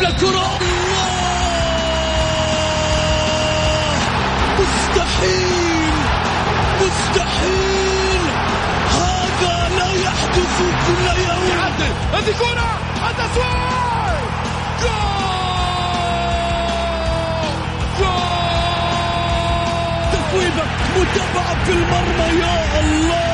يلعب للكرة مستحيل! مستحيل! هذا لا يحدث كل يوم. يعدل. هذه كرة! التسويق جول! جول! متابعة في المرمى يا الله!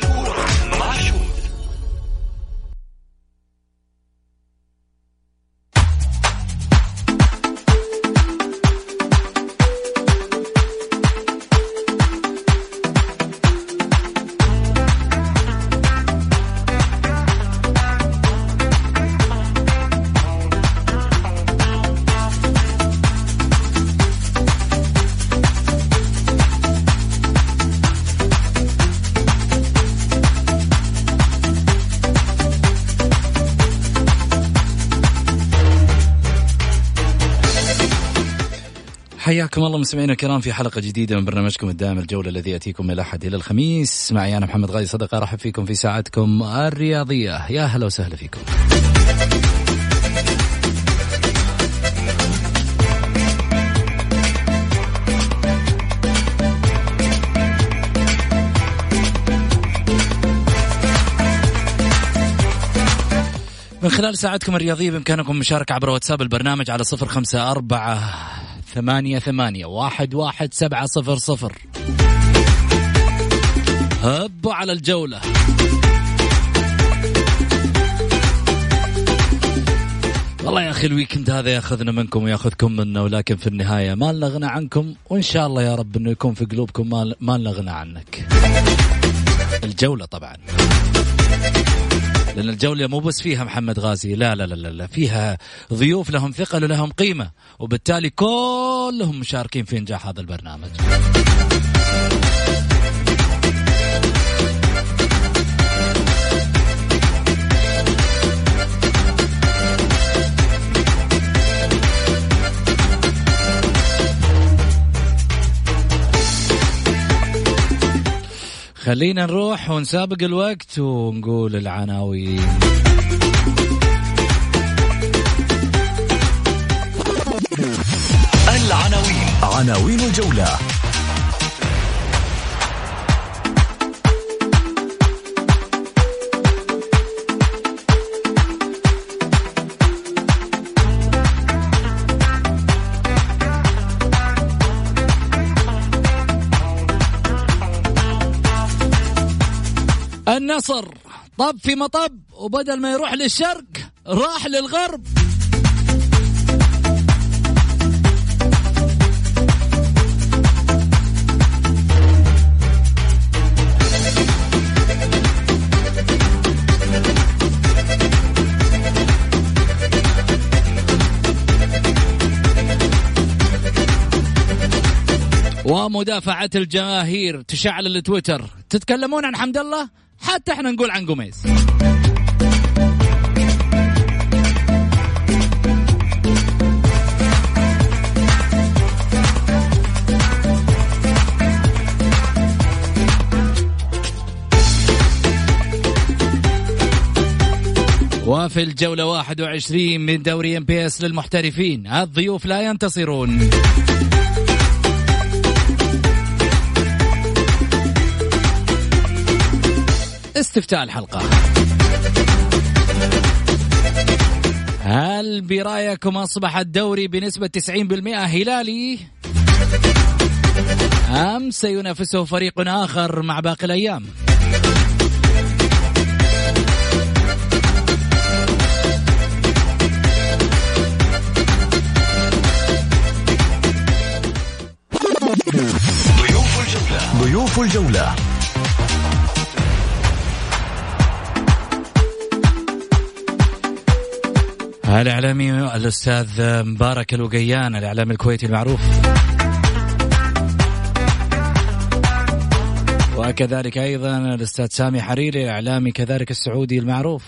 حياكم الله مستمعينا الكرام في حلقة جديدة من برنامجكم الدائم الجولة الذي يأتيكم من الأحد إلى الخميس. معي أنا محمد غازي صدقة أرحب فيكم في ساعتكم الرياضية. يا هلا وسهلا فيكم. من خلال ساعتكم الرياضية بإمكانكم المشاركة عبر واتساب البرنامج على صفر خمسة أربعة ثمانية ثمانية واحد واحد سبعة صفر صفر هبوا على الجولة والله يا أخي الويكند هذا ياخذنا منكم وياخذكم منا ولكن في النهاية ما لنا غنى عنكم وإن شاء الله يا رب إنه يكون في قلوبكم ما ما لنا غنى عنك. الجولة طبعا. لأن الجولة مو بس فيها محمد غازي لا لا لا لا. فيها ضيوف لهم ثقل ولهم قيمة وبالتالي كلهم مشاركين في إنجاح هذا البرنامج. خلينا نروح ونسابق الوقت ونقول العناوين. العناوين. عناوين الجولة. النصر. طب في مطب وبدل ما يروح للشرق راح للغرب. ومدافعة الجماهير تشعل التويتر. تتكلمون عن حمد الله؟ حتى إحنا نقول عن قميص. وفي الجولة 21 من دوري ام بي اس للمحترفين الضيوف لا ينتصرون. استفتاء الحلقة. هل برأيكم أصبح الدوري بنسبة 90% هلالي؟ أم سينافسه فريق آخر مع باقي الأيام؟ ضيوف الجولة. الإعلامي الأستاذ مبارك الوقيان الإعلامي الكويتي المعروف. وكذلك أيضا الأستاذ سامي حريري الإعلامي كذلك السعودي المعروف.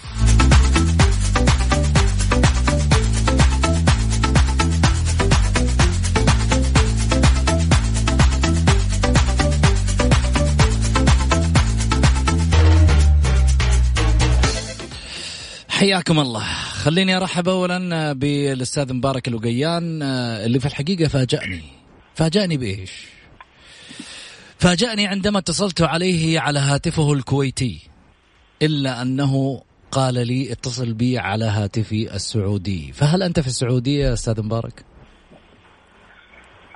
حياكم الله. خليني أرحب اولا بالأستاذ مبارك الوقيان اللي في الحقيقة فاجأني فاجأني بإيش؟ فاجأني عندما اتصلت عليه على هاتفه الكويتي إلا أنه قال لي اتصل بي على هاتفي السعودي فهل أنت في السعودية أستاذ مبارك؟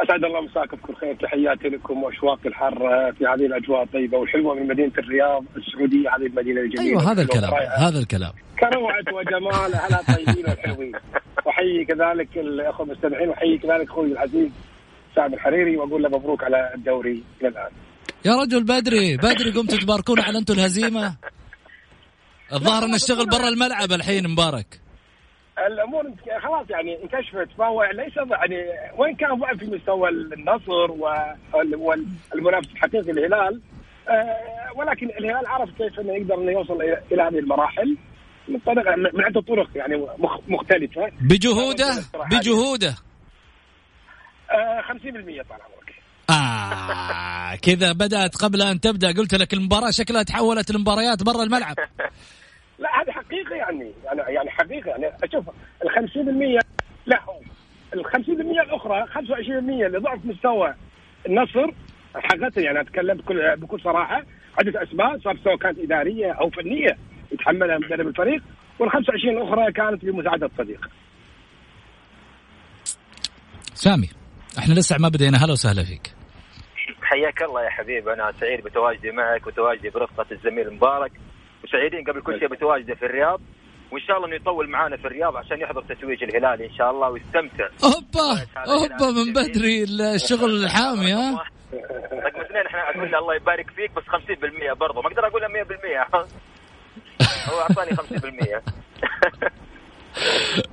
أسعد الله مساكم بكل خير. تحياتي لكم وأشواق الحر في هذه الأجواء الطيبة والحلوة من مدينة الرياض السعودية هذه المدينة الجميلة. أيوه هذا الكلام هذا الكلام. كروعة وجمال أهلها الطيبين والحلوين واحيي كذلك الأخوة المستمعين واحيي كذلك أخوي العزيز سعد الحريري وأقول له مبروك على الدوري إلى الآن. يا رجل بدري بدري. قمتوا تباركون على أنتم الهزيمة. الظاهر نشتغل برا الملعب الحين مبارك. الأمور خلاص يعني انكشفت. فهو ليس يعني وين كان ضعف في مستوى النصر والمنافس الحقيقي الهلال آه، ولكن الهلال عرف كيف إنه يقدر إنه يوصل إلى هذه المراحل من طريقه من عدة طرق يعني مختلفة. بجهوده؟ بجهوده؟ آه 50% طال عمرك. آه كذا بدأت قبل أن تبدأ قلت لك المباراة شكلها تحولت المباريات برا الملعب. لا هذه حقيقة يعني. يعني يعني حقيقة. يعني أشوف ال 50% لهم ال 50% الأخرى 25% لضعف مستوى النصر حقيقه يعني أتكلم بكل بكل صراحة عدة أسباب سواء كانت إدارية أو فنية يتحملها مدرب الفريق وال 25 الأخرى كانت بمساعدة صديق. سامي إحنا لسه ما بدينا. هلا وسهلا فيك. حياك الله يا حبيبي. أنا سعيد بتواجدي معك وتواجدي برفقة الزميل مبارك. وسعيدين قبل كل شيء بتواجده في الرياض وإن شاء الله إنه يطول معانا في الرياض عشان يحضر تتويج الهلال إن شاء الله ويستمتع. أوبا أوبا من بدري الشغل الحامي ها؟ رقم اثنين إحنا أقول الله يبارك فيك بس 50% برضه ما أقدر أقول 100% هو أعطاني 50%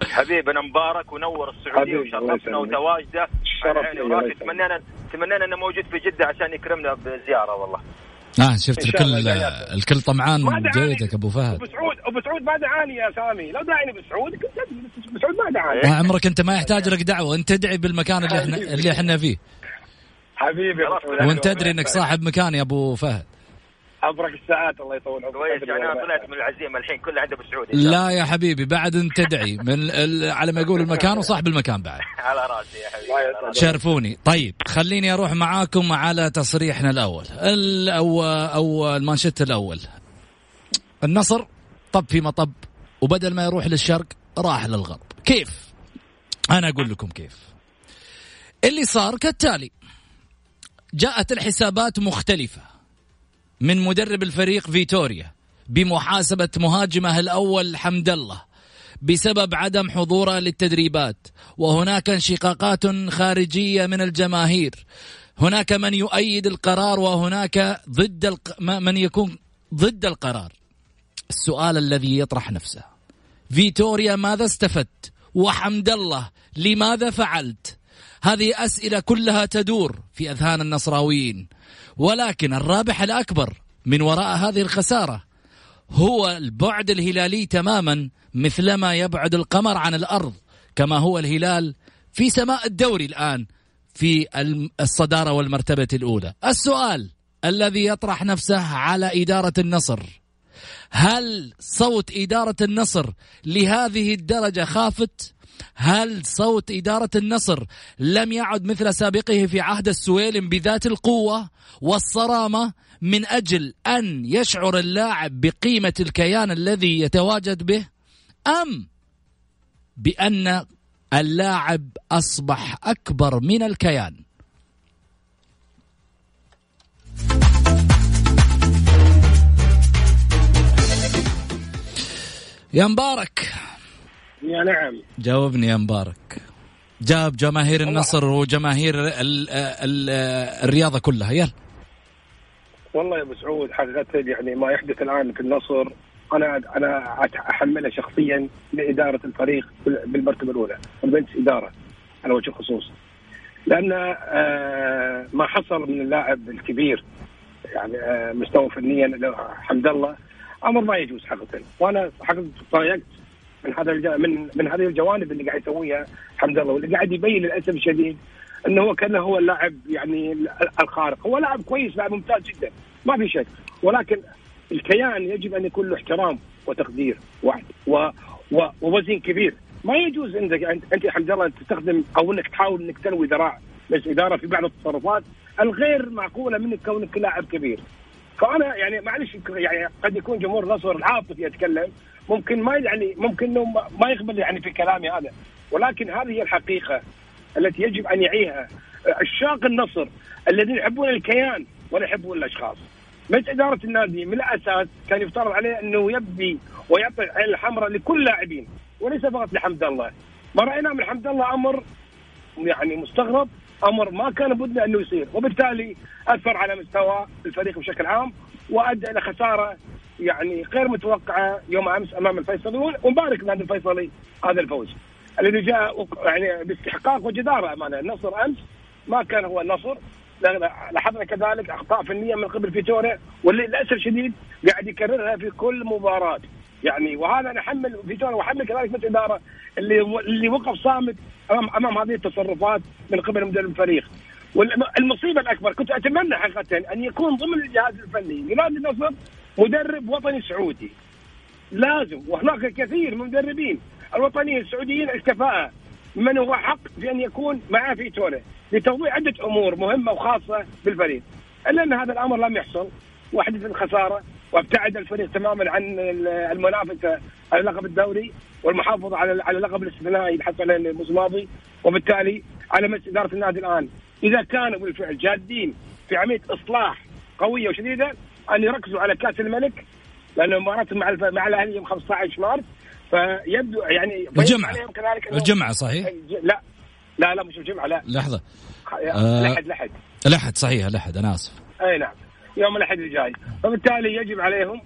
حبيبنا مبارك ونور السعودية وشرفنا وتواجده شرف تمنينا تمنينا إنه موجود في جدة عشان يكرمنا بزيارة والله. آه شفت الكل الكل طمعان من جيدك أبو فهد. ابو سعود ابو سعود ما دعاني يا سامي. لو دعاني ابو سعود ابو سعود ما دعاني. ما عمرك أنت ما يحتاج لك دعوة. أنت تدعي بالمكان اللي إحنا اللي إحنا فيه. حبيبي وأنت تدري إنك صاحب مكان يا أبو فهد. ابرك الساعات الله يطول عمرك. كويس يعني أنا طلعت من العزيمة الحين كل عنده بسعودي. لا يا حبيبي بعد أنت تدعي. من على ما يقول المكان وصاحب المكان بعد. على راسي يا حبيبي شرفوني. طيب خليني أروح معاكم على تصريحنا الأول. أو أو المانشيت الأول. النصر طب في مطب وبدل ما يروح للشرق راح للغرب. كيف؟ أنا أقول لكم كيف. اللي صار كالتالي جاءت الحسابات مختلفة. من مدرب الفريق فيتوريا بمحاسبة مهاجمه الأول حمد الله بسبب عدم حضوره للتدريبات. وهناك انشقاقات خارجية من الجماهير. هناك من يؤيد القرار وهناك ضد الق... من يكون ضد القرار. السؤال الذي يطرح نفسه. فيتوريا ماذا استفدت؟ وحمد الله لماذا فعلت؟ هذه أسئلة كلها تدور في أذهان النصراويين. ولكن الرابح الأكبر من وراء هذه الخسارة هو البعد الهلالي تماما مثلما يبعد القمر عن الأرض كما هو الهلال في سماء الدوري الآن في الصدارة والمرتبة الأولى. السؤال الذي يطرح نفسه على إدارة النصر هل صوت إدارة النصر لهذه الدرجة خافت؟ هل صوت إدارة النصر لم يعد مثل سابقه في عهد السويلم بذات القوة والصرامة من أجل أن يشعر اللاعب بقيمة الكيان الذي يتواجد به؟ أم بأن اللاعب أصبح أكبر من الكيان؟ يا مبارك. يا نعم. جاوبني يا مبارك. جاب جماهير النصر وجماهير ال ال الرياضة كلها. يلا. والله يا أبو سعود حقيقة يعني ما يحدث الآن في النصر أنا أنا أحمله شخصيا لإدارة الفريق بالمرتبة الأولى مجلس إدارة على وجه الخصوص. لأن آه، ما حصل من اللاعب الكبير يعني آه، مستوى فنيا حمد الله أمر ما يجوز حقيقة. وأنا حقيقة تضايقت من هذا من من هذه الجوانب اللي قاعد يسويها حمد الله واللي قاعد يبين للأسف الشديد إنه هو كأنه هو اللاعب يعني ال- الخارق. هو لاعب كويس لاعب ممتاز جدا. ما في شك. ولكن الكيان يجب أن يكون له احترام وتقدير واحد و و ووزن كبير. ما يجوز أنت انت حمد الله تستخدم أو إنك تحاول إنك تلوي ذراع مجلس إدارة في بعض التصرفات الغير معقولة منك كونك لاعب كبير. فأنا يعني معلش يعني قد يكون جمهور النصر عاطفي يتكلم ممكن ما يعني ممكن إنه ما- يقبل يعني في كلامي هذا ولكن هذه هي الحقيقة التي يجب أن يعيها عشاق النصر الذين يحبون الكيان ولا يحبون الأشخاص. مجلس إدارة النادي من الأساس كان يفترض عليه أنه يبدي ويعطي العين الحمراء لكل لاعبين وليس فقط لحمد الله. ما رايناه من حمد الله أمر يعني مستغرب أمر ما كان بدنا انه يصير وبالتالي أثر على مستوى الفريق بشكل عام وأدى إلى خسارة يعني غير متوقعة يوم أمس أمام الفيصلي ونبارك للنادي الفيصلي هذا الفوز. الذي جاء يعني باستحقاق وجداره أمانة. النصر أمس ما كان هو النصر. لاحظنا كذلك أخطاء فنية من قبل فيتوريا واللي للأسف الشديد قاعد يكررها في كل مباراة. يعني وهذا نحمل فيتوريا وأحمل كذلك مجلس الاداره اللي اللي وقف صامت امام أمام هذه التصرفات من قبل مدرب الفريق. والمصيبة الأكبر كنت أتمنى حقيقة أن يكون ضمن الجهاز الفني لنادي النصر مدرب وطني سعودي. لازم وهناك كثير من المدربين الوطنيين السعوديين الكفاءه من هو حق في أن يكون معاه في تونه لتوضيح عدة أمور مهمة وخاصة بالفريق. إلا أن هذا الأمر لم يحصل وحدث الخسارة وابتعد الفريق تماما عن المنافسة على لقب الدوري والمحافظة على على اللقب الاستثنائي اللي حصل الموسم الماضي وبالتالي على مجلس إدارة النادي الآن. إذا كانوا بالفعل جادين في عمليه إصلاح قوية وشديدة أن يركزوا على كأس الملك لأن مباراتهم مع. مع الأهلي يوم 15 مارس فيبدو يعني الجمعة. عليهم كذلك الجمعة صحيح؟ لا. لا لا مش الجمعة لا. لحظة. آه. الاحد الاحد صحيح الأحد أنا آسف. أي نعم. يوم الأحد الجاي. فبالتالي يجب عليهم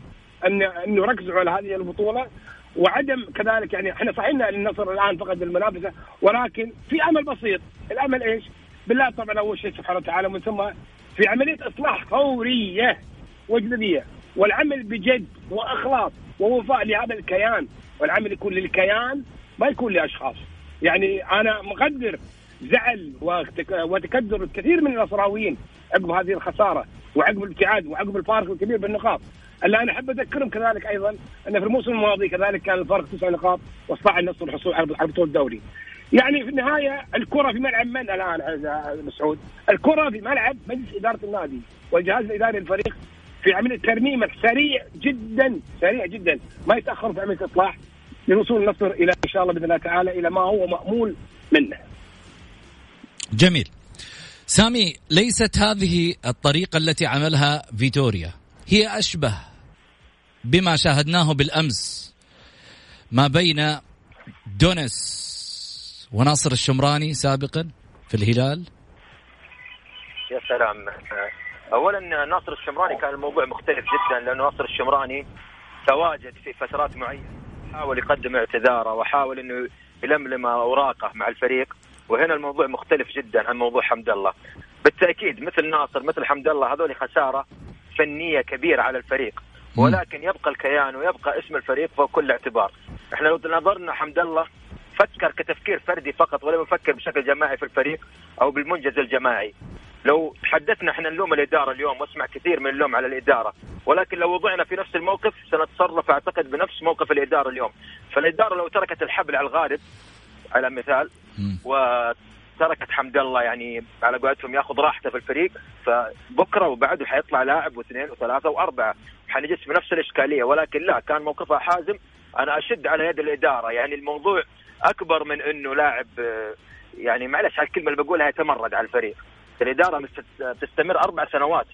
أن أن يركزوا على هذه البطولة وعدم كذلك يعني إحنا صحيح إن النصر الآن فقد المنافسة ولكن في أمل بسيط. الأمل إيش؟ بالله طبعا أول شيء سبحانه وتعالى ومن ثم في عملية إصلاح فورية وجدية والعمل بجد وأخلاص ووفاء لهذا الكيان والعمل يكون للكيان ما يكون لأشخاص يعني أنا مقدر زعل وتك- وتكدر الكثير من النصراويين عقب هذه الخسارة وعقب الابتعاد وعقب الفارق الكبير بالنقاط الا أنا أحب أذكرهم كذلك أيضا أن في الموسم الماضي كذلك كان الفارق تسع نقاط واستطاع النصر الحصول على بطوله الدوري. يعني في النهاية الكرة في ملعب من الآن يا مسعود؟ الكرة في ملعب مجلس إدارة النادي والجهاز الإداري للفريق في عمليه ترميمه سريع جدا سريع جدا ما يتأخر في عمليه اصلاح لوصول النصر إلى إن شاء الله بإذن الله تعالى إلى ما هو مأمول منه. جميل سامي ليست هذه الطريقة التي عملها فيتوريا هي أشبه بما شاهدناه بالأمس ما بين دونس وناصر الشمراني سابقا في الهلال. يا سلام. اولا ناصر الشمراني كان الموضوع مختلف جدا لأنه ناصر الشمراني تواجد في فترات معينة. حاول يقدم اعتذاره وحاول إنه يلملم أوراقه مع الفريق وهنا الموضوع مختلف جدا عن موضوع حمد الله. بالتأكيد مثل ناصر مثل حمد الله هذول خسارة فنية كبيرة على الفريق. ولكن يبقى الكيان ويبقى اسم الفريق فوق كل اعتبار. إحنا لو نظرنا حمد الله فكر كتفكير فردي فقط ولم يفكر بشكل جماعي في الفريق أو بالمنجز الجماعي. لو تحدثنا إحنا نلوم الإدارة اليوم واسمع كثير من اللوم على الإدارة ولكن لو وضعنا في نفس الموقف سنتصرف أعتقد بنفس موقف الإدارة اليوم. فالإدارة لو تركت الحبل على الغارب على مثال. وتركت حمد الله يعني على قولتهم ياخذ راحته في الفريق فبكرة وبعده حيطلع لاعب واثنين وثلاثة وأربعة حنجلس بنفس الإشكالية. ولكن لا كان موقفها حازم أنا أشد على يد الإدارة. يعني الموضوع أكبر من إنه لاعب آه، يعني معلش على الكلمة اللي بقولها يتمرد على الفريق. الإدارة مست- تستمر أربع سنوات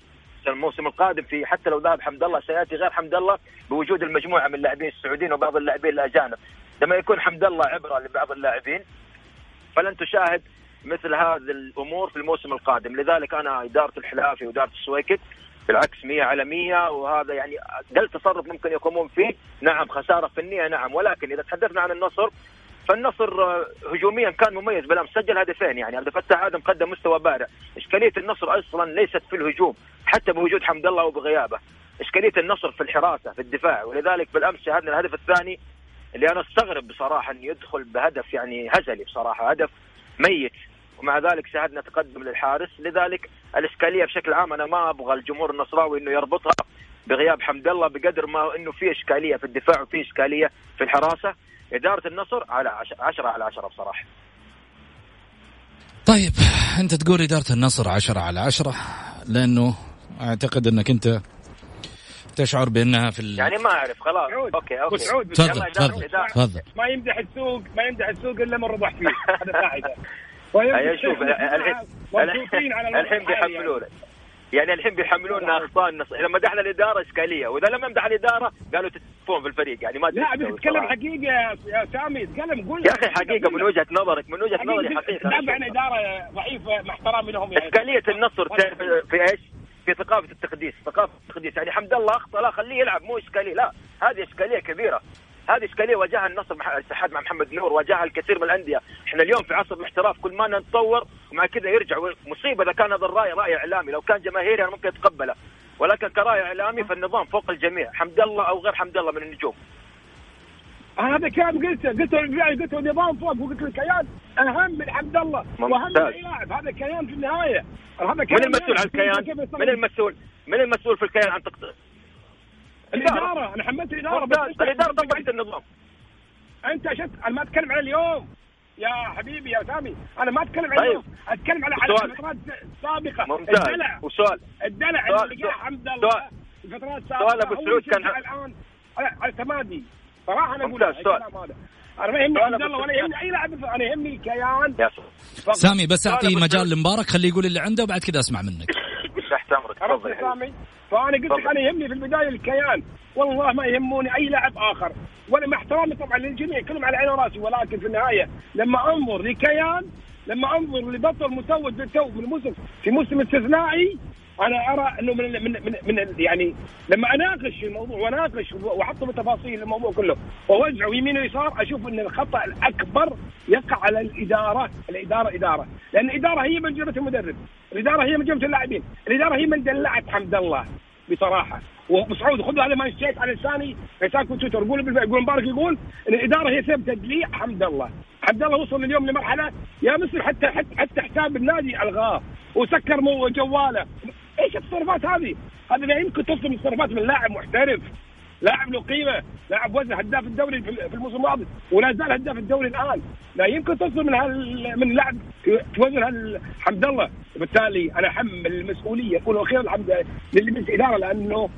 الموسم القادم في حتى لو ذهب حمد الله سيأتي غير حمد الله بوجود المجموعة من اللاعبين السعوديين وبعض اللاعبين الأجانب. لما يكون حمد الله عبرة لبعض اللاعبين فلن تشاهد مثل هذه الأمور في الموسم القادم. لذلك أنا إدارة الحلافي وإدارة السويكت بالعكس 100 على 100 وهذا يعني أقل تصرف ممكن يقومون فيه. نعم خسارة فنية نعم ولكن إذا تحدثنا عن النصر فالنصر آه، هجوميا كان مميز بالامس سجل هدفين يعني؟ عبد الفتاح آدم قدم مستوى بارع. إشكالية النصر أصلا ليست في الهجوم حتى بوجود حمد الله وبغيابه. إشكالية النصر في الحراسة في الدفاع ولذلك بالأمس شاهدنا الهدف الثاني اللي أنا أستغرب بصراحة إنه يدخل بهدف يعني هزلي بصراحة هدف ميت. ومع ذلك شاهدنا تقدم للحارس. لذلك الإشكالية بشكل عام أنا ما أبغى الجمهور النصراوي إنه يربطها بغياب حمد الله بقدر ما إنه في إشكالية في الدفاع وفي إشكالية في الحراسة. إدارة النصر على 10 على 10 بصراحة طيب أنت تقول إدارة النصر عشرة على عشرة لأنه أعتقد إنك أنت تشعر بأنها في ال... يعني ما أعرف خلاص سعود. أوكي أوكي سعود. تفضل تفضل. تفضل ما يمدح السوق ما يمدح السوق إلا من ربح فيه هذا قاعدة هيا شوف الحين الحين بيحملونا يعني الحين بيحملونا اخطاء النصر اذا مدحنا الإدارة اشكاليه وإذا لم نمدح الإدارة قالوا تتفون في الفريق يعني ما لا بتتكلم. حقيقة يا- سامي تكلم قول يا أخي حقيقة من وجهة نظرك من وجهة نظري حقيقة لا أنا عن أشوفها. إدارة ضعيفة مع احترامي لهم يعني اشكاليه النصر تعرف في إيش؟ في ثقافة التقديس، ثقافة التقديس يعني حمد الله أخطأ لا خليه يلعب مو اشكاليه لا هذه اشكاليه كبيرة هذه إشكالية واجهها النصر مع الاتحاد مع محمد نور واجهها الكثير من الأندية، إحنا اليوم في عصر الاحتراف كل ما نتطور ومع كذا يرجع. مصيبة إذا كان هذا الرأي رأي إعلامي. لو كان جماهيري أنا ممكن أتقبله. ولكن كرأي إعلامي فالنظام فوق الجميع. حمد الله أو غير حمد الله من النجوم. هذا كان قلته قلته الرجال قلته النظام فوق وقلت الكيان أهم من عبد الله. وأهم من. أي لاعب. هذا كيان في النهاية. هذا من كيان المسؤول عن الكيان؟ من المسؤول؟ من المسؤول في الكيان عن؟ الإدارة أنا حملت الإدارة بس الإدارة طبقت النظام أنت شفت أنا ما أتكلم على اليوم يا حبيبي يا سامي أنا ما أتكلم على طيب. اليوم أتكلم على على. فترات سابقه ممتاز الدلع وسؤال الدلع اللي لقاه سؤال- حمد الله سؤال. الفترات سؤال أبو هو سعود كان- الآن على تمادي صراحة أنا أقول ممتاز. لك سؤال. الكلام هذا أنا ما يهمني أبو الله ولا. يهمني أي لاعب أنا يهمني الكيان. سامي بس أبو مجال. لمبارك خليه يقول اللي عنده وبعد كذا أسمع منك تحت امرك تفضل. سامي؟ فأنا قلت لك. أنا يهمني في البداية الكيان. والله ما يهموني أي لاعب آخر. ولا مع احترامي طبعا للجميع كلهم على عيني وراسي. ولكن في النهاية لما أنظر لكيان لما أنظر لبطل متوج بالتو من موسم في موسم استثنائي أنا أرى أنه من من من, من يعني لما أناقش الموضوع وأناقش واحط بتفاصيل الموضوع كله واوزعه يمين ويسار أشوف أن الخطأ الأكبر يقع على الإدارة، الإدارة إدارة، لأن الإدارة هي من جابت المدرب، الإدارة هي من جابت اللاعبين، الإدارة هي من دلعت حمد الله بصراحة، وسعود خذ هذا ما اشتريت على لساني حسابكم تويتر بالف- يقول مبارك يقول إن الإدارة هي سبب تدليع حمد الله، حمد الله وصل اليوم لمرحلة يا مصر حتى حتى, حتى حساب النادي الغاه وسكر جواله، إيش التصرفات هذه؟ هذا لا يمكن تصل من تصرفات من لاعب محترف لاعب له قيمة، لاعب وزن هداف الدوري في الموسم الماضي ولا زال هداف الدوري الآن، لا يمكن تصل من هال من لاعب في وزن هال- حمد الله، وبالتالي أنا أحمل المسؤولية أقول أخيرا الحمد للمجلس الإدارة لأنه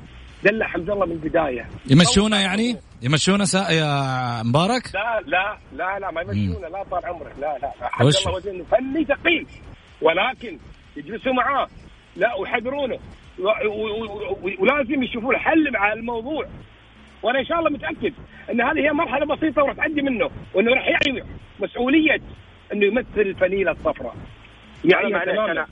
دلع حمد الله من البداية. يمشونا يعني؟ يمشونا سا... يا مبارك؟ لا لا لا لا ما يمشونه لا طال عمرك لا لا حمد؟ الله وزن فني ثقيل ولكن يجلسوا معاه. لا ويحذرونه. ولازم يشوفون حل مع الموضوع. وأنا إن شاء الله متأكد إن هذه هي مرحلة بسيطة وراح تعدي منه وإنه راح يعي مسؤولية إنه يمثل الفنيله الصفراء يعني معلش تماما. أنا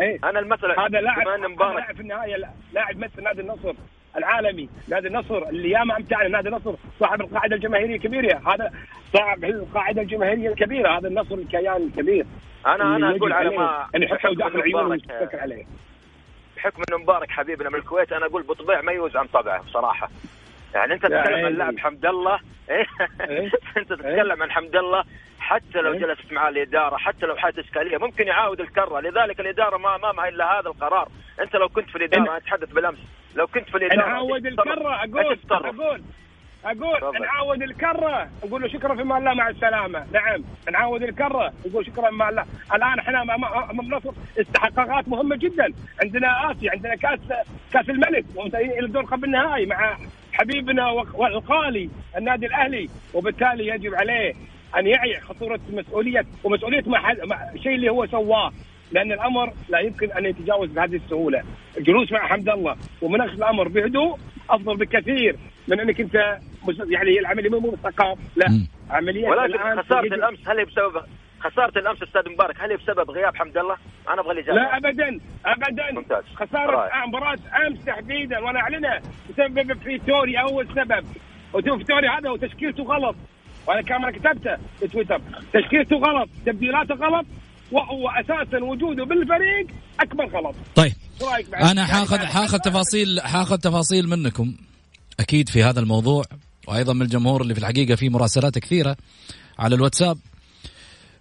إيه؟ أنا المساله هذا لاعب مبارك. في النهاية لا- لاعب مثل نادي النصر. العالمي. نادي النصر اللي ياما أمتعنا نادي النصر صاحب القاعدة الجماهيرية الكبيرة. هذا صاحب القاعدة الجماهيرية الكبيرة هذا النصر الكيان الكبير. أنا أنا أقول على ما بحكم داخل إنه عيونه مبارك- ويتفكر عليه. بحكم إنه مبارك حبيبنا من الكويت أنا أقول بطبيع ما يوز عن طبعه بصراحة. يعني أنت تتكلم عن. اللاعب حمد الله إيه؟ إيه؟ أنت تتكلم عن حمد الله حتى لو إيه؟ جلست معاه الإدارة حتى لو حالة اشكاليه ممكن يعاود الكرة. لذلك الإدارة ما امامها إلا هذا القرار. أنت لو كنت في الإدارة أتحدث بالأمس. لو كنت في الإدارة تتصرف؟ الكرة أقول؟ أقول أقول. نعود الكرة. نقول له شكرا في الله مع السلامة. نعم نعود الكرة. نقول شكرا مع الله. الآن إحنا امام استحقاقات مهمة جدا. عندنا آسيا عندنا كاس كأس الملك. إلى الدور قبل النهائي مع حبيبنا والقالي النادي الأهلي. وبالتالي يجب عليه أن يعي خطورة مسؤوليه ومسؤولية ما ما الشيء اللي هو سواه. لأن الأمر لا يمكن أن يتجاوز بهذه السهولة. الجلوس مع حمد الله ومناقشه الأمر بهدوء أفضل بكثير من أنك أنت يعني العملية مو مستقام لا. عملية ولكن خسارة يجب- الأمس هل هي بسبب خسارة الأمس أستاذ مبارك هل هي بسبب غياب حمد الله؟ أنا أبغى الإجابة. لا ابدا ابدا. ممتاز. خسارة رائع. مباراة أمس تحديدا وأنا أعلنها تسبب في توري اول سبب وفيتوري هذا وتشكيلته غلط. وأنا كمان كتبته في تويتر. تشكيلته غلط تبديلاته غلط. وهو أساسا وجوده بالفريق اكبر غلط. طيب رأيك؟ أنا يعني حاخذ بعد- حاخذ تفاصيل حاخذ تفاصيل منكم أكيد في هذا الموضوع وأيضا من الجمهور اللي في الحقيقة في مراسلات كثيرة على الواتساب.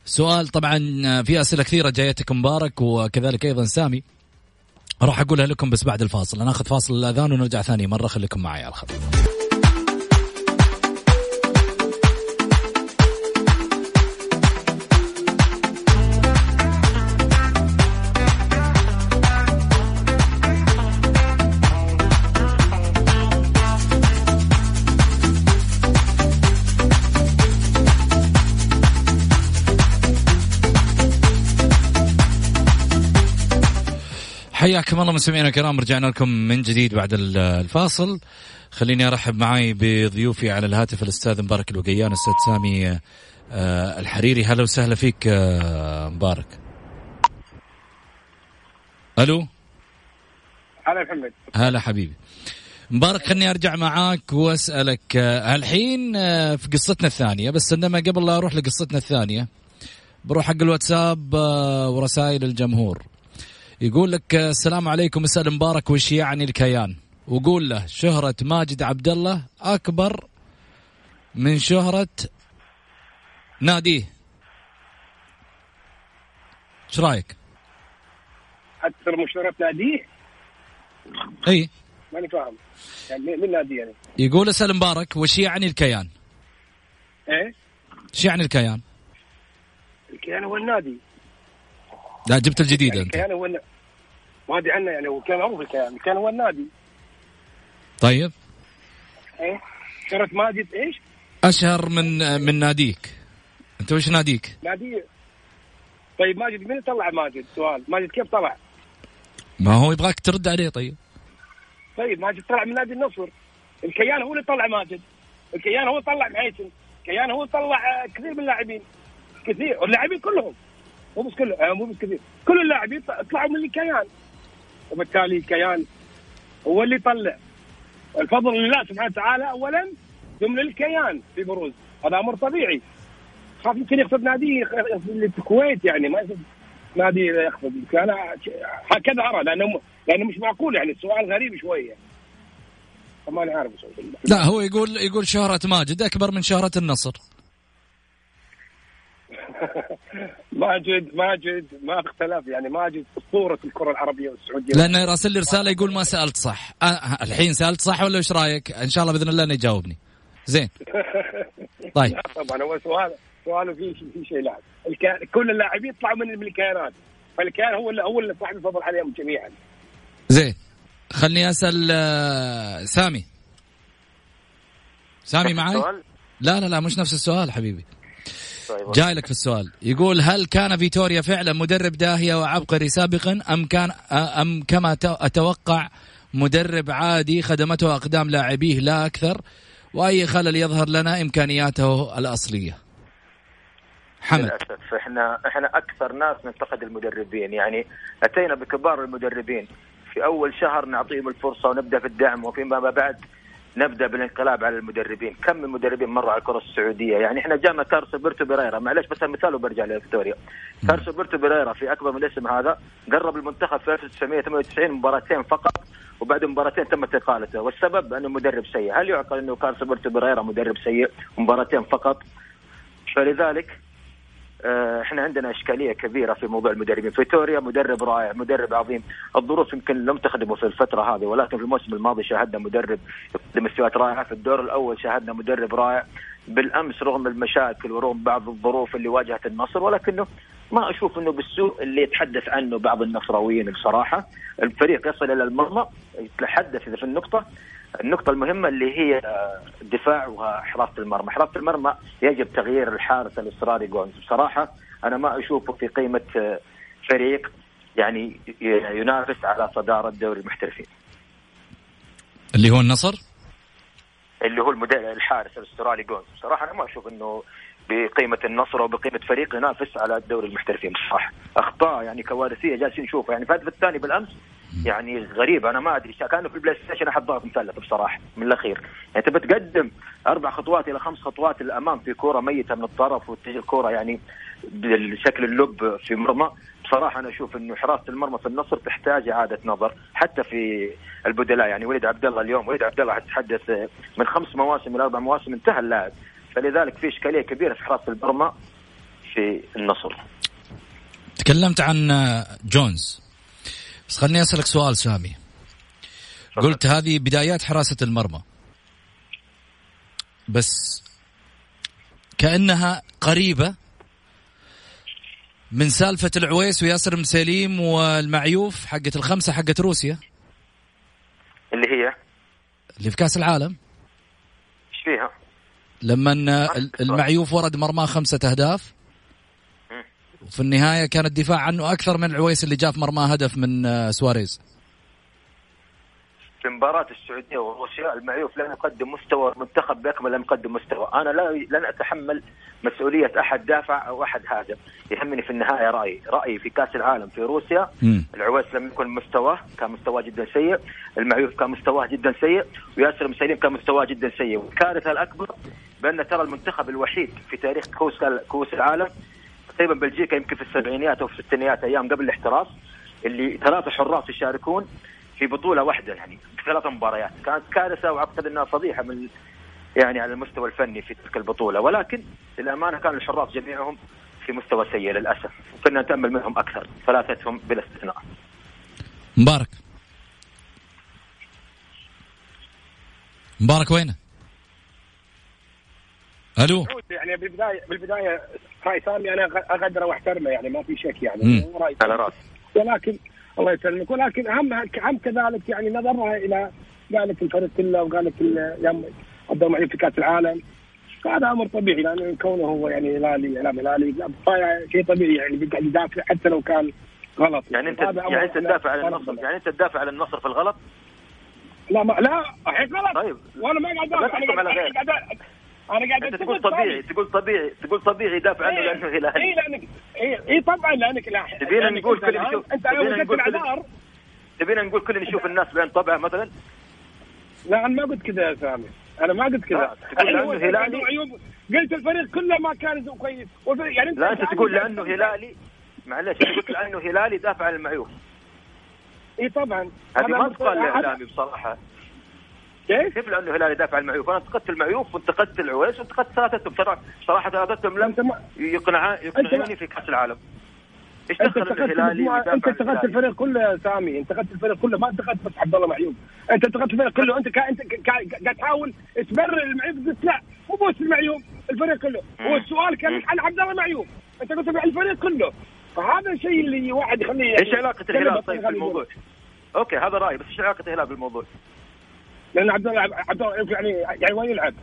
سؤال طبعا في أسئلة كثيرة جايتك مبارك وكذلك أيضا سامي. راح أقولها لكم بس بعد الفاصل. أنا أخذ فاصل الأذان ونرجع ثاني مرة. خليكم معي على الخط. حياكم الله مستمعينا الكرام رجعنا لكم من جديد بعد ال- الفاصل. خليني أرحب معي بضيوفي على الهاتف الأستاذ مبارك الوقيان الاستاذ سامي آه، الحريري. هلا وسهلا فيك آه، مبارك. ألو؟ هلا محمد. هلا حبيبي. مبارك خليني أرجع معاك وأسألك آه، الحين في قصتنا الثانية بس انما قبل لا أروح لقصتنا الثانية بروح حق الواتساب ورسائل الجمهور. يقول لك السلام عليكم اسال مبارك وش يعني الكيان وقول له شهرة ماجد عبد الله أكبر من شهرة ناديه إيش رأيك؟ أكثر مشهورة ناديه إي ماني فاهم يعني مين- مين نادي يعني؟ يقول اسال مبارك وش يعني الكيان؟ إيه إيش يعني الكيان؟ الكيان هو النادي لا جبت الجديد يعني أنت الكيان هو الن- ما ادري عنه يعني هو كان معروف الكيان الكيان هو النادي. طيب. إيه؟ شهرة ماجد إيش؟ أشهر من من ناديك. أنت وش ناديك؟ نادي. طيب ماجد من طلع ماجد؟ سؤال. ماجد كيف طلع؟ ما هو يبغاك ترد عليه طيب. طيب ماجد طلع من نادي النصر. الكيان هو اللي طلع ماجد. الكيان هو طلع محيسن الكيان هو طلع آه، كثير من اللاعبين. كثير. واللاعبين كلهم. مو بس كله آه، مو بس كثير. كل اللاعبين طلعوا من الكيان. وبالتالي الكيان هو اللي طلع الفضل لله سبحانه وتعالى اولا ثم للكيان في بروز. هذا أمر طبيعي. خاف يمكن يقصد نادي اللي في الكويت يعني ما يقصد نادي يقصد أنا هكذا أرى لأنه لأنه مش معقول يعني السؤال غريب شوية ما أنا عارف. لا هو يقول يقول شهرة ماجد أكبر من شهرة النصر. ماجد ماجد ما أختلف. يعني ماجد أسطورة الكرة العربية والسعودية. لأنه راسل لي رسالة يقول ما سألت صح. أه الحين سألت صح ولا إيش رأيك؟ إن شاء الله بإذن الله إنه يجاوبني. زين. طيب. طبعا. هو سؤال سؤاله في في شيء لاعب كل اللاعبين طلعوا من من الكيانات فالكيان هو اللي هو اللي صاحب الفضل عليهم جميعا. زين. خلني أسأل آه، سامي. سامي معي؟ لا لا لا مش نفس السؤال حبيبي. جاي لك في السؤال. يقول هل كان فيتوريا فعلا مدرب داهية وعبقري سابقا أم كان أم كما أتوقع مدرب عادي خدمته أقدام لاعبيه لا أكثر؟ وأي خلل يظهر لنا إمكانياته الأصلية؟ حمد. للأسف إحنا إحنا أكثر ناس ننتقد المدربين. يعني أتينا بكبار المدربين. في أول شهر نعطيهم الفرصة ونبدأ في الدعم وفيما بعد نبدأ بالانقلاب على المدربين، كم من مدربين مروا على الكرة السعودية، يعني إحنا جانا كارلوس ألبرتو بيريرا، معلش بس المثال وبرجع لفيكتوريا. كارلوس ألبرتو بيريرا في أكبر من الاسم هذا قرب المنتخب في 1998 مباراتين فقط وبعد مباراتين تمت اقالته، والسبب أنه مدرب سيء، هل يعقل أنه كارلوس ألبرتو بيريرا مدرب سيء مباراتين فقط؟ فلذلك إحنا عندنا إشكالية كبيرة في موضوع المدربين، فيتوريا مدرب رائع، مدرب عظيم، الظروف يمكن لم تخدمه في الفترة هذه ولكن في الموسم الماضي شاهدنا مدرب يقدم مستويات رائعة، في الدور الأول شاهدنا مدرب رائع، بالأمس رغم المشاكل ورغم بعض الظروف اللي واجهت النصر ولكنه ما أشوف إنه بالسوء اللي يتحدث عنه بعض النصراويين بصراحة، الفريق يصل إلى المرمى يتحدث في النقطة. النقطة المهمة اللي هي الدفاع وحراسة المرمى، حراسة المرمى يجب تغيير الحارس الإصراري جونز، بصراحة أنا ما أشوفه في قيمة فريق يعني ينافس على صدارة دوري المحترفين، اللي هو النصر؟ اللي هو المدرب الحارس الأسترالي جونز، بصراحة أنا ما أشوف إنه بقيمة النصر أو بقيمة فريق ينافس على دوري المحترفين. بصراحة، أخطاء يعني كوارثية جالسين نشوفها، يعني في الهدف الثاني بالأمس يعني غريب. أنا ما أدري. كانه في ال PlayStation أحد ضغط مثلث بصراحة من الأخير. يعني تبى تقدم أربع خطوات إلى خمس خطوات للامام في كورة ميتة من الطرف وتجي الكورة يعني بالشكل ال lob في مرمى. بصراحة أنا أشوف إنه حراسة المرمى في النصر تحتاج إعادة نظر حتى في البدلاء. يعني وليد عبد الله اليوم وليد عبد الله تحدث من خمس مواسم إلى أربع مواسم انتهى اللاعب. فلذلك في إشكالية كبيرة في حراسة المرمى في النصر. تكلمت عن جونز. بس خليني أسألك سؤال سامي. قلت هذه بدايات حراسة المرمى. بس كأنها قريبة من سالفة العويس وياسر مسليم والمعيوف حقت الخمسة حقت روسيا. اللي هي؟ اللي في كأس العالم. إيش فيها؟ لما المعيوف ورد مرماه خمسة أهداف. وفي النهاية كان الدفاع عنه أكثر من العويس اللي جاء في مرماه هدف من آه، سواريز. في مباراة السعودية وروسيا المعيوف لم يقدم مستوى المنتخب بأكمل لم يقدم مستوى، أنا لا لن أتحمل مسؤولية أحد دافع أو أحد هاجم، يهمني في النهاية رأيي، رأيي في كأس العالم في روسيا. العويس لم يكن مستواه، كان مستواه جدا سيء، المعيوف كان مستواه جدا سيء، وياسر مسلم كان مستواه جدا سيء، والكارثة الأكبر بأن ترى المنتخب الوحيد في تاريخ كؤوس كؤوس العالم تقريبا بلجيكا يمكن في السبعينيات أو في الستينيات أيام قبل الاحتراف اللي ثلاثة حراس يشاركون. في بطولة واحدة يعني في ثلاث مباريات. كانت كارثة وأعتقد إنها فضيحة من يعني على المستوى الفني في تلك البطولة. ولكن للأمانة كان الحراس جميعهم في مستوى سيء للأسف. كنا نتأمل منهم أكثر. ثلاثتهم بلا استثناء. مبارك. مبارك وينه؟ ألو. يعني بالبدايه بالبداية رأي سامي أنا اقدره وأحترمه يعني ما في شك يعني. رأي على راسي ولكن الله يسلمك. ولكن أهم أهم كذلك يعني نظرها إلى قال لك الفريق كله وقال لك يوم الدور في كأس العالم. هذا أمر طبيعي لأنه كونه هو يعني هلالي إعلام هلالي شيء طبيعي يعني بيقعد يدافع حتى لو كان غلط. يعني انت يعني أنت تدافع على النصر يعني أنت تدافع على النصر في الغلط؟ لا ما لا الحين غلط. طيب. وأنا ما قاعد أدافع أنا قاعد أنا قاعد أنت تقول طبيعي تقول طبيعي تقول طبيعي يدافع عنه لأنه هلالي اي لانك اي اي طبعا لأنك لا تبينا نقول كل نشوف أنت قلت الاعذار تبينا نقول كل نشوف الناس بعين طبعه مثلا. لا أنا ما قلت كذا يا سامي. أنا ما قلت كذا. تقول لأنه هلالي. قلت الفريق كله ما كان كويس. يعني أنت لا أنت تقول لأنه هلالي. معلش قلت لأنه هلالي دافع عن المعيوف اي طبعا. هذه ما تقال لاعلامي بصراحة. كيف؟ لأنه الهلال يدافع عن المعيوف؟ أنا انتقدت المعيوف وانتقدت العويس وانتقدت ثلاثتهم صراحة ثلاثتهم لم يقنع يقنعوني في كأس العالم. إيش دخل الهلالي أنت انتقدت الفريق كله يا سامي. انتقدت الفريق كله. ما انتقدت بس عبد الله معيوب. أنت انتقدت الفريق كله. أنت كا أنت قاعد تحاول تبرر المعيوب. قلت لا مو بس المعيوب الفريق كله. هو السؤال كان عن عبد الله معيوب. أنت قلت الفريق كله. فهذا الشيء اللي واحد يخليه إيش علاقة الهلال طيب في الموضوع؟ أوكي هذا رأيي بس إيش علاقة الهلال بالموضوع؟ لأن عبد الله عبد الله يعني يعني وين يلعب؟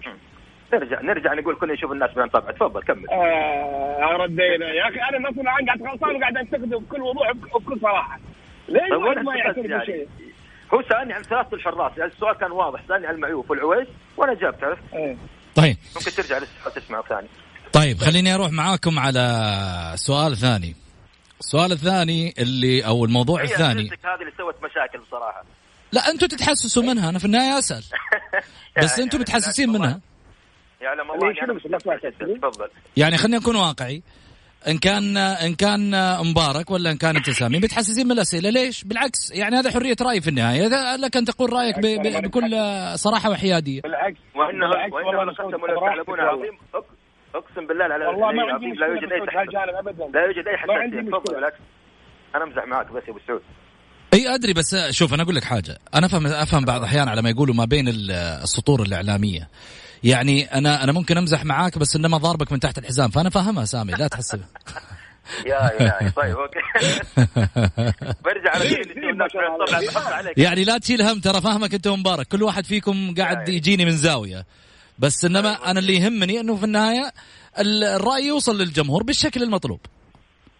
نرجع نرجع نقول كل نشوف الناس بين طبعا تفضل كمل. آه ردينا يا أخي أنا النصر الان قاعد غلطان وقاعد انتقده بكل وضوح وبكل صراحة. ليش طيب ما يعترف يعني بشيء؟ هو سألني عن ثلاثة الحراس. يعني السؤال كان واضح. سألني عن المعيوف والعويس وأنا جابت عرفت؟ إيه. طيب. ممكن ترجع تسمعه ثاني. طيب خليني أروح معاكم على سؤال ثاني. السؤال الثاني اللي أو الموضوع الثاني. هذه اللي سوت مشاكل بصراحة. لا أنتم تتحسسوا منها أنا في النهاية أسأل. بس أنتم متحسسين منها. يعلم الله يعني تفضل. يعني خلينا نكون واقعي. إن كان إن كان مبارك ولا إن كان انت سامي متحسسين من الأسئلة. ليش؟ بالعكس يعني هذا حرية رأي في النهاية. لك أن تقول رأيك ب ب بكل صراحة وحيادية. بالعكس وانه وإنه قسم ولا تعلمون عظيم أقسم بالله على والله ما عندي لا يوجد أي ابدا. لا يوجد أي حساسيه تفضل بالعكس. أنا امزح معك بس يا أبو سعود. إي أدري بس شوف أنا أقول لك حاجة. أنا أفهم أفهم بعض الاحيان على ما يقولوا ما بين السطور الإعلامية. يعني أنا أنا ممكن أمزح معاك بس إنما ضاربك من تحت الحزام. فأنا فاهمها سامي لا تحسب يا يا طيب أوكي. برجع على يعني لا تشيل هم ترى فاهمك أنت ومبارك. كل واحد فيكم قاعد يجيني من زاوية. بس إنما أنا اللي يهمني إنه في النهاية الرأي يوصل للجمهور بالشكل المطلوب.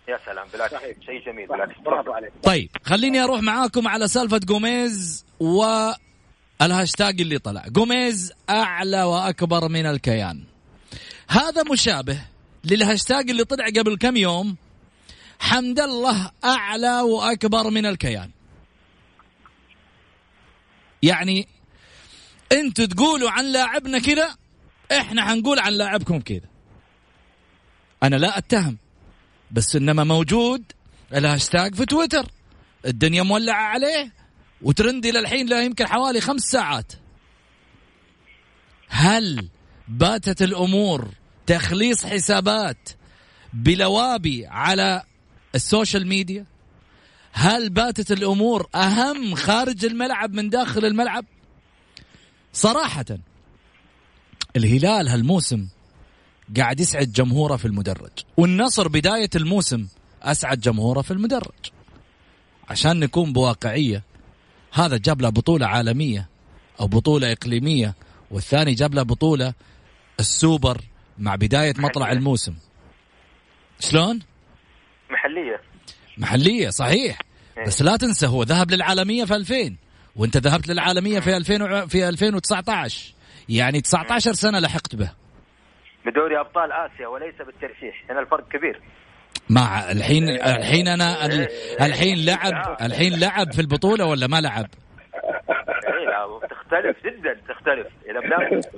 يا سلام بالعكس شيء جميل بالعكس برافو عليك. طيب خليني أروح معاكم على سالفة جوميز و الهاشتاج اللي طلع. جوميز أعلى وأكبر من الكيان. هذا مشابه للهاشتاج اللي طلع قبل كم يوم. حمد الله أعلى وأكبر من الكيان. يعني أنتوا تقولوا عن لاعبنا كذا إحنا حنقول عن لاعبكم كذا. أنا لا أتهم. بس إنما موجود الهاشتاج في تويتر. الدنيا مولعة عليه وترندي للحين لا يمكن حوالي خمس ساعات. هل باتت الأمور تخليص حسابات بلوابي على ال social media؟ هل باتت الأمور أهم خارج الملعب من داخل الملعب؟ صراحة الهلال هالموسم قاعد يسعد جمهوره في المدرج. والنصر بداية الموسم أسعد جمهوره في المدرج. عشان نكون بواقعية هذا جاب له بطولة عالمية أو بطولة إقليمية والثاني جاب له بطولة السوبر مع بداية مطلع الموسم. شلون؟ محلية. محلية صحيح. إيه. بس لا تنسى هو ذهب للعالمية في 2000 وانت ذهبت للعالمية في 2000 وع- في 2019 يعني 19 سنة لحقت به. بدوري أبطال آسيا وليس بالترشيح هنا الفرق كبير. مع الحين الحين أنا ال- الحين لعب الحين لعب في البطولة ولا ما لعب؟ إيه، لا، تختلف جدا تختلف. إذا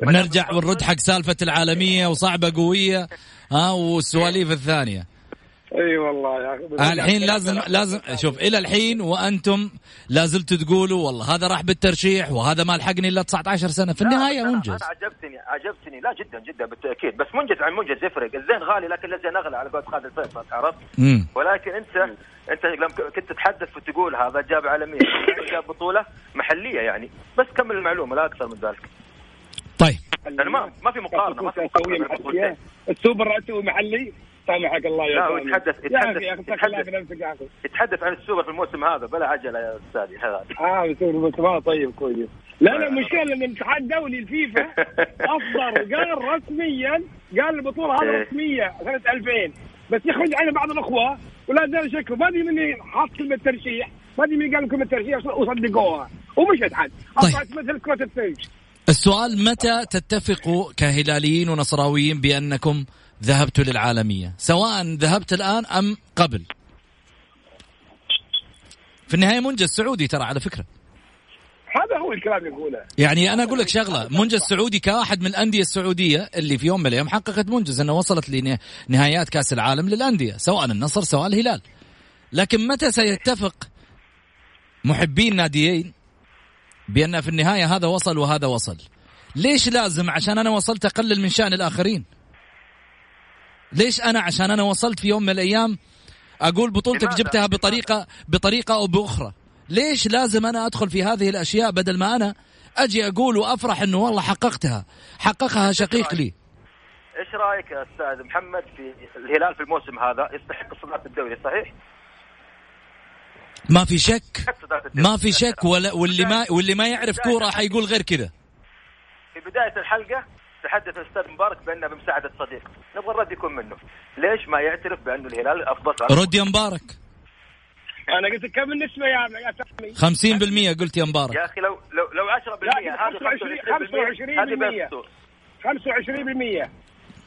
بنرجع ونرد حق سالفة العالمية وصعبة قوية ها والسواليف الثانية. إي والله يا أخي. الحين لازم لازم شوف إلى الحين وأنتم لازلتوا تقولوا والله هذا راح بالترشيح وهذا ما لحقني إلا 19 سنة. في النهاية أنا- منجز. أنا عجبتني عجبتني. لا جدا جدا بالتأكيد. بس منجز عن منجز يفرق. الزين غالي لكن الزين أغلى على قول خالد الفيصل عرفت؟ ولكن انت أنت لما كنت تتحدث وتقول هذا جاب عالمية. هذا جاب بطولة محلية يعني. بس كمل المعلومة لا أكثر من ذلك. طيب. يعني ما ما في مقارنة ما في مقارنة. السوبر رأسه محلي. سامحك الله يا لا، هو. يتحدث- يتحدث- يتحدث. يتحدث عن السوبر في الموسم هذا. بلا عجله يا أستاذي. هذا. آه بيصير المسلمات طيب كويس. لا لا المشكلة ان الاتحاد الدولي الفيفا أصدر قال رسميا قال البطولة هذه إيه. رسمية سنة 2000 بس يخرج علينا بعض الأخوة ولا زال شكوا ما أدري من حاط كلمة ترشيح ما أدري من قال كلمة ترشيح وصدقوها ومشت حد طيب. اصبحت مثل كرة الثلج السؤال متى تتفقوا كهلاليين ونصراويين بأنكم ذهبتوا للعالمية سواء ذهبت الآن أم قبل. في النهاية منجز سعودي ترى على فكرة. هذا هو الكلام يقوله. يعني أنا أقول لك شغلة منجز سعودي كواحد من الأندية السعودية اللي في يوم من الأيام حققت منجز إنه وصلت لنهايات كأس العالم للأندية سواء النصر سواء الهلال. لكن متى سيتفق محبين ناديين بأن في النهاية هذا وصل وهذا وصل؟ ليش لازم؟ عشان أنا وصلت أقلل من شأن الآخرين. ليش أنا عشان أنا وصلت في يوم من الأيام أقول بطولتك؟ جبتها بطريقه بطريقة أو بأخرى. ليش لازم أنا أدخل في هذه الأشياء بدل ما أنا أجي أقول وأفرح إنه والله حققتها؟ حققها شقيق لي. إيش رأيك يا أستاذ محمد في الهلال في الموسم هذا؟ يستحق صدارة الدوري صحيح؟ ما في شك. ما في شك. ولا واللي ما واللي ما يعرف كورة حيقول غير كذا في بداية الحلقة تحدث الاستاذ مبارك بأنه بمساعدة صديق. نبغى الرد يكون منه. ليش ما يعترف بأنه الهلال أفضل رد يا مبارك. أنا قلت لك كم النسبة يا يا سامي. 50% قلت يا مبارك. يا أخي لو لو لو 10% لا، هذه 25% 25% هذه بين السوق. 25%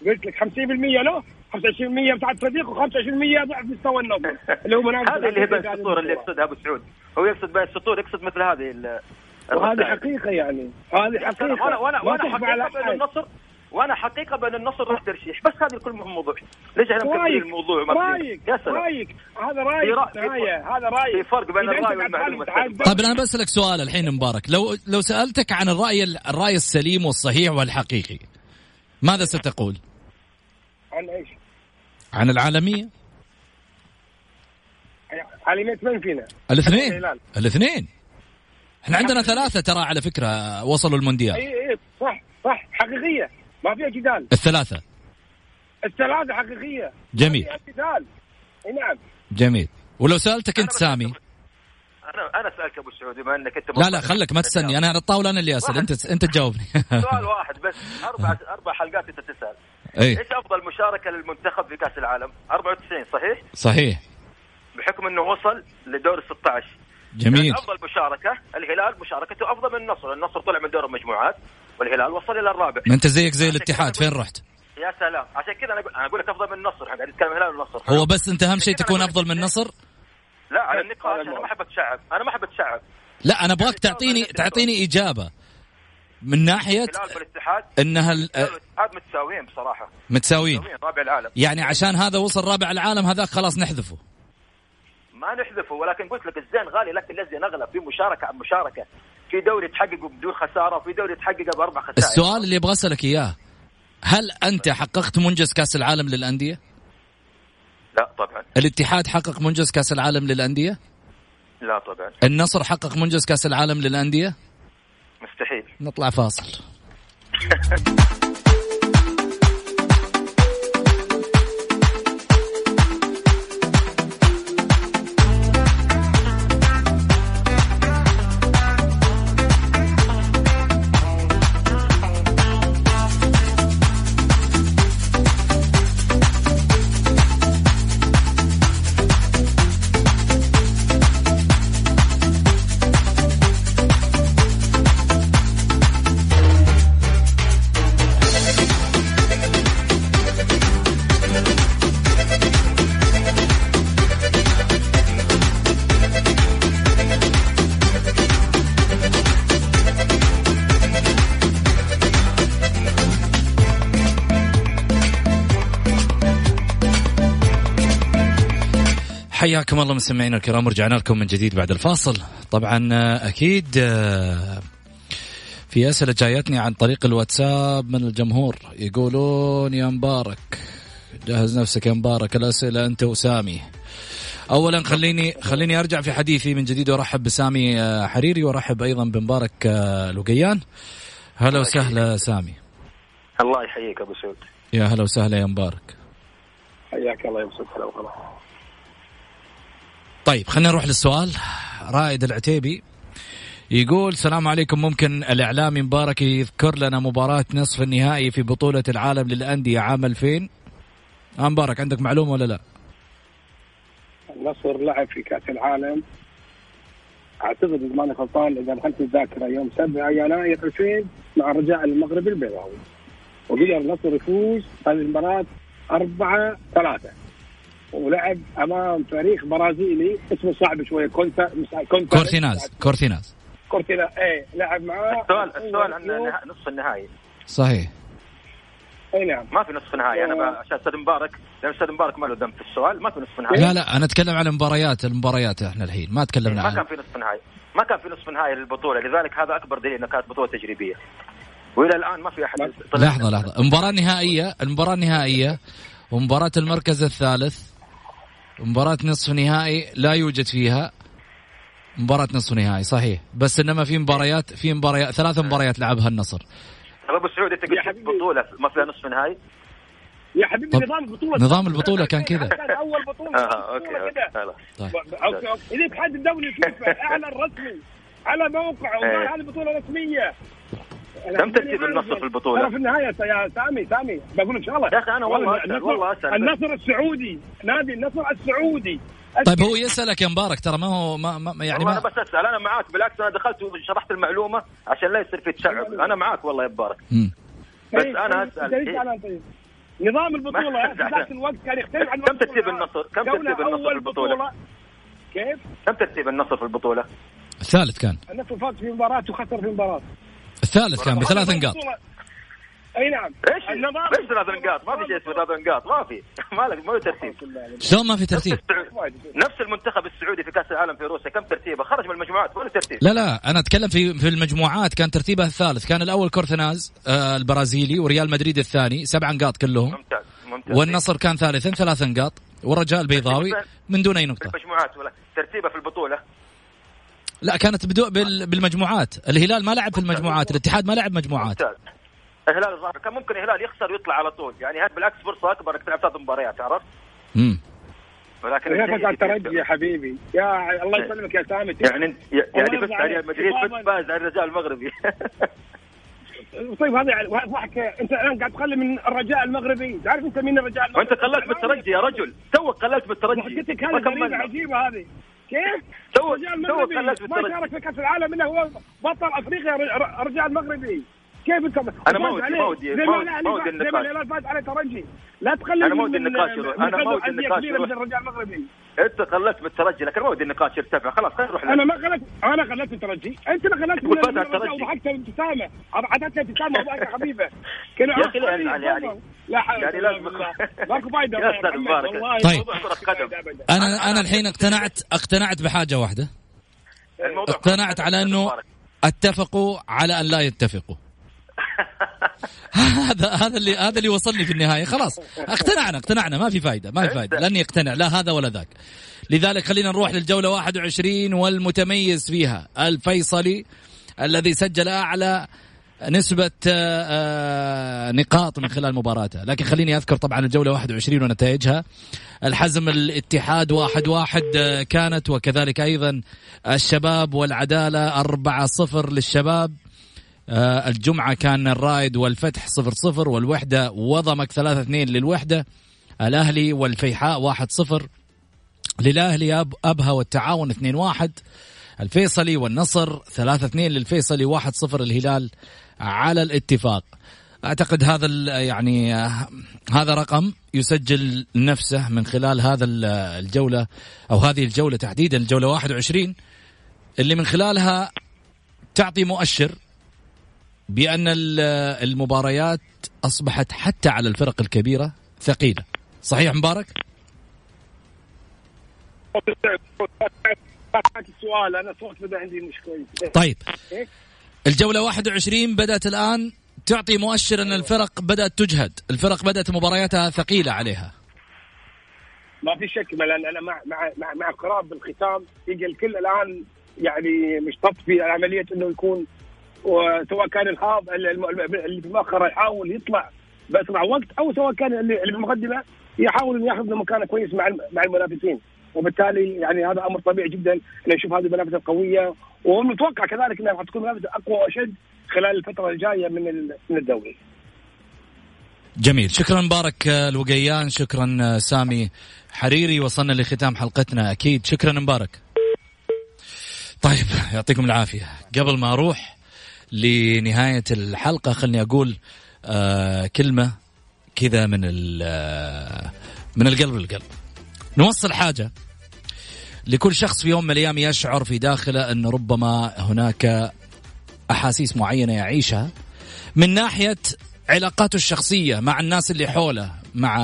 قلت لك 50% له 25% بتاعت صديق و25% ضعف مستوى النظر اللي هو منافس هذه اللي هي السطور اللي يقصدها أبو سعود. هو يقصد بين السطور يقصد مثل هذه وهذه. حقيقة يعني هذه حقيقة وأنا وأنا وأنا حقيقة بان. النصر وأنا حقيقة بان النصر راح ترشيح بس هذا كل موضوع ليش إحنا مكبرين الموضوع رايك يا سلام رايك هذا رايك هذا رايك في فرق بين والمعلومة. تعدل- طيب أنا بسالك سؤال الحين مبارك لو لو سألتك عن الرأي الرأي السليم والصحيح والحقيقي ماذا ستقول؟ عن إيش؟ عن العالمية؟ على من فينا؟ الاثنين. الاثنين إحنا عندنا ثلاثة ترى على فكرة وصلوا المونديال. اي اي صح صح حقيقية. ما فيها جدال الثلاثة. الثلاثة حقيقية. جميل. ما فيها جدال إي نعم. جميل. ولو سألتك أنت سامي. أنا أنا اسالك أبو سعود بما إنك أنت لا لا خلك ما تسالني أنا على الطاوله أنا اللي أسأل. أنت أنت تجاوبني. سؤال واحد بس. أربع أربع حلقات أنت تسأل. إي. إيش أفضل مشاركة للمنتخب في كأس العالم؟ 94 صحيح؟ صحيح. بحكم إنه وصل لدور ال 16 جميل. يعني أفضل مشاركة الهلال مشاركته أفضل من النصر النصر طلع من دور المجموعات والهلال وصل إلى الرابع. ما أنت زيك زي الاتحاد فين رحت؟ يا سلام. عشان كذا أنا أقول أنا أقول لك أفضل من النصر إحنا قاعد نتكلم الهلال والنصر. هو بس أنت أهم شيء تكون أفضل من النصر؟ لا على النقاش أنا ما أحب أتشعب. أنا ما أحب أتشعب. لا أنا ابغاك تعطيني تعطيني إجابة. من ناحية الهلال والاتحاد انها ال- الهلال والاتحاد متساويين بصراحة. متساويين. متساويين رابع العالم. يعني عشان هذا وصل رابع العالم هذاك خلاص نحذفه. ما نحذفه ولكن قلت لك الزين غالي لكن الذي اغلى في مشاركة عن مشاركة في دوري تحققه بدون خسارة وفي دوري تحققه بأربع خسائر السؤال اللي أبغى أسألك إياه هل أنت حققت منجز كأس العالم للأندية؟ لا طبعا الاتحاد حقق منجز كأس العالم للأندية؟ لا طبعا النصر حقق منجز كأس العالم للأندية؟ مستحيل نطلع فاصل حياكم الله مستمعينا الكرام ورجعنا لكم من جديد بعد الفاصل. طبعا آه، أكيد آه، في أسئلة جايتني عن طريق الواتساب من الجمهور. يقولون يا مبارك جهز نفسك يا مبارك الأسئلة أنت وسامي. اولا خليني خليني أرجع في حديثي من جديد وأرحب بسامي آه، حريري وأرحب أيضا بمبارك لقيان هلا وسهلا سامي. الله يحييك أبو سعود. يا هلا وسهلا يا مبارك. حياك الله يمسك هلا وغلا طيب خلينا نروح للسؤال. رائد العتيبي يقول السلام عليكم. ممكن الإعلامي مبارك يذكر لنا مباراة نصف النهائي في بطولة العالم للأندية عام 2000 آه مبارك عندك معلومة ولا لا؟ النصر لعب في كأس العالم. أعتقد إذا ماني غلطان إذا دخلت الذاكرة يوم 7 يناير 2000 مع الرجاء المغربي البيضاوي. وقدر النصر يفوز هذه المباراة 4 3 ولعب أمام فريق برازيلي اسمه صعب شوية كونتا كونتا كورنثيانز كورنثيانز. كورنثيانز إيه لعب معاه. السؤال السؤال عن نصف النهائي. صحيح. أي نعم. ما في نصف نهائي أنا عشان أستاذ مبارك لأن أستاذ مبارك ما له ذنب في السؤال. ما في نصف نهائي لا لا أنا أتكلم عن المباريات المباريات إحنا الحين. ما تكلمنا ما كان عن في نصف نهائي ما كان في نصف نهائي للبطولة. لذلك هذا أكبر دليل انها كانت بطولة تجريبية. وإلى الآن ما في أحد لحظة لحظة. المباراة النهائية المباراة النهائية ومباراة المركز الثالث مباراة نصف نهائي لا يوجد فيها مباراة نصف نهائي صحيح بس إنما في مباريات في مباريات ثلاث مباريات لعبها النصر طب أبو سعود أنت قلت. بطولة ما فيها نصف نهائي يا حبيبي طب نظام البطولة نظام البطولة كان كذا. كان أول بطولة آه okay بطولة. خلاص طيب الاتحاد الدولي فيفا اعلن رسمي على موقعه وقال إيه. هذه بطولة رسمية كم ترتيب النصر في البطولة؟ ترى في النهاية يا سامي سامي بقول لك شغلة يا أخي أنا والله أسأل، النصر- والله أسأل. النصر السعودي نادي النصر السعودي طيب هو يسألك يا مبارك ترى ما هو ما, ما يعني والله أنا ما بس أسأل أنا معاك بالعكس أنا دخلت وشرحت المعلومة عشان لا يصير في تشعب أنا معاك والله يا مبارك. بس طيب، أنا أسأل. أنت ليش إيه؟ طيب؟ نظام البطولة ما- في ذاك الوقت كان يختلف عن كم ترتيب. النصر؟ كم ترتيب النصر في؟ بطولة. كيف؟ كم ترتيب النصر في البطولة؟ الثالث كان النصر فاز في مباراة وخسر في مباراة الثالث كان بثلاث نقاط. أي نعم. إيش؟ النظام إيش ثلاث نقاط؟ ما في شيء اسمه ثلاث نقاط. ما في. ما لك ما في ترتيب. شلون ما في ترتيب. نفس المنتخب السعودي في كأس العالم في روسيا كم ترتيبه؟ خرج من المجموعات ولا ترتيب. لا لا أنا أتكلم في في المجموعات كان ترتيبها الثالث. كان الأول كورتناز آه البرازيلي وريال مدريد الثاني سبع نقاط كلهم. ممتاز ممتاز. والنصر كان ثالثا ثلاث نقاط. والرجاء البيضاوي من دون أي في نقطه المجموعات ولا ترتيبه في البطولة. لا كانت بدو بال بالمجموعات. الهلال ما لعب في المجموعات الاتحاد ما لعب مجموعات. ممتاز. الهلال الرابع كان ممكن الهلال يخسر ويطلع على طول. يعني هذا بالعكس فرصة أكبر إنك تلعب ثلاث مباريات عرفت؟ امم ولكن هناك الجيد قاعد في- ترجي يا حبيبي. يا الله يسلمك يا سامي. يعني أنت- يعني بس ريال عليك. مدريد فاز على الرجاء المغربي. طيب هذا يعني واحد أنت الآن قاعد تقلل من الرجاء المغربي. تعرف أنت مين الرجاء المغربي؟ وانت قللت بالترجي يا رجل. توك قللت بالترجي ضحكتك هذه غريبة عجيبة هذه. كيف؟ تو- تو خلت ما. شارك في كأس العالم إلا هو بطل أفريقيا الرجاء المغربي كيف انت أنا ما ودي- ما ودي- ما ودي- ما النقاش. ما الهلال فاز على ترجي لا تقلل أنا ما ودي النقاش أنا ما ودي النقاش الرجال المغربي أنت خلت بالترجي لكن ما ودي النقاش يرتفع خلاص خلينا نروح أنا ما خلت أنا خلت الترجي. أنت اللي خلت تقول من- فاز من على الترجي. وضحكت ابتسامه عطتني ابتسامة وضحكه خفيفة. لا يعني- يعني- لا حول يعني ولا لازم-. ماكو فايدة يا محمد، مبارك. طيب. أنا أنا الحين اقتنعت اقتنعت بحاجة واحدة. اقتنعت على أنه اتفقوا على أن لا يتفقوا. هذا هذا اللي هذا اللي وصلني في النهاية. خلاص اقتنعنا اقتنعنا. ما في فايدة ما في فايدة. لن يقتنع لا هذا ولا ذاك. لذلك خلينا نروح للجولة 21 والمتميز فيها الفيصلي الذي سجل أعلى نسبة آه، آه، نقاط من خلال مباراته. لكن خليني أذكر طبعا الجولة 21 ونتائجها. الحزم الاتحاد واحد واحد آه، كانت وكذلك أيضا الشباب والعدالة أربعة صفر للشباب. الجمعة كان الرائد والفتح صفر صفر والوحدة وضمك ثلاثة اثنين للوحدة الأهلي والفيحاء واحد صفر للأهلي أب أبها والتعاون اثنين واحد الفيصلي والنصر ثلاثة اثنين للفيصلي واحد صفر الهلال على الاتفاق. أعتقد هذا يعني آه، هذا رقم يسجل نفسه من خلال هذا ال- الجولة أو هذه الجولة تحديدا الجولة 21 اللي من خلالها تعطي مؤشر بأن ال- المباريات أصبحت حتى على الفرق الكبيرة ثقيلة. صحيح مبارك؟ السؤال أنا صوت بدأ عندي مش كويس. طيب. الجولة 21 بدأت الآن. تعطي مؤشر أن الفرق بدأت تجهد. الفرق بدأت مبارياتها ثقيلة عليها. ما في شك لأن أنا مع مع مع, مع قراب الختام يجي الكل الآن يعني مشتط في عملية إنه يكون وسواء كان الهاب اللي في المؤخره يحاول يطلع باسرع وقت أو سواء كان اللي في المقدمه يحاول إنه ياخذ مكانه كويس مع مع المنافسين. وبالتالي يعني هذا أمر طبيعي جدا ان نشوف هذه المنافسة القويه ونتوقع كذلك إنها راح تكون منافسة أقوى وأشد خلال الفترة الجاية من من الدوري. جميل. شكرا مبارك آه، الوقيان. شكرا آه، سامي حريري. وصلنا لختام حلقتنا. أكيد. شكرا مبارك. طيب يعطيكم العافية. قبل ما أروح لنهاية الحلقة خلني أقول آه كلمة كذا من آه، من القلب للقلب. نوصل حاجة. لكل شخص في يوم من الأيام يشعر في داخله أن ربما هناك أحاسيس معينة يعيشها من ناحية علاقاته الشخصية مع الناس اللي حوله مع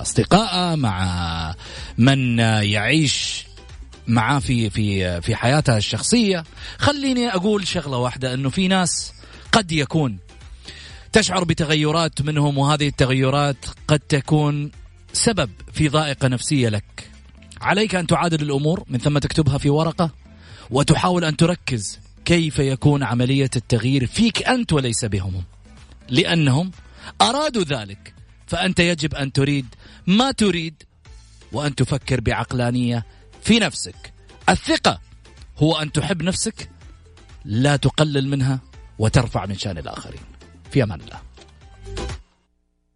أصدقائه مع من يعيش معاه في في في حياتها الشخصية. خليني أقول شغلة واحدة أنه في ناس قد يكون تشعر بتغيرات منهم وهذه التغيرات قد تكون سبب في ضائقة نفسية لك. عليك أن تعادل الأمور من ثم تكتبها في ورقة وتحاول أن تركز كيف يكون عملية التغيير فيك أنت وليس بهم. لأنهم أرادوا ذلك فأنت يجب أن تريد ما تريد وأن تفكر بعقلانية في نفسك. الثقة هو أن تحب نفسك لا تقلل منها وترفع من شأن الآخرين. في أمان الله.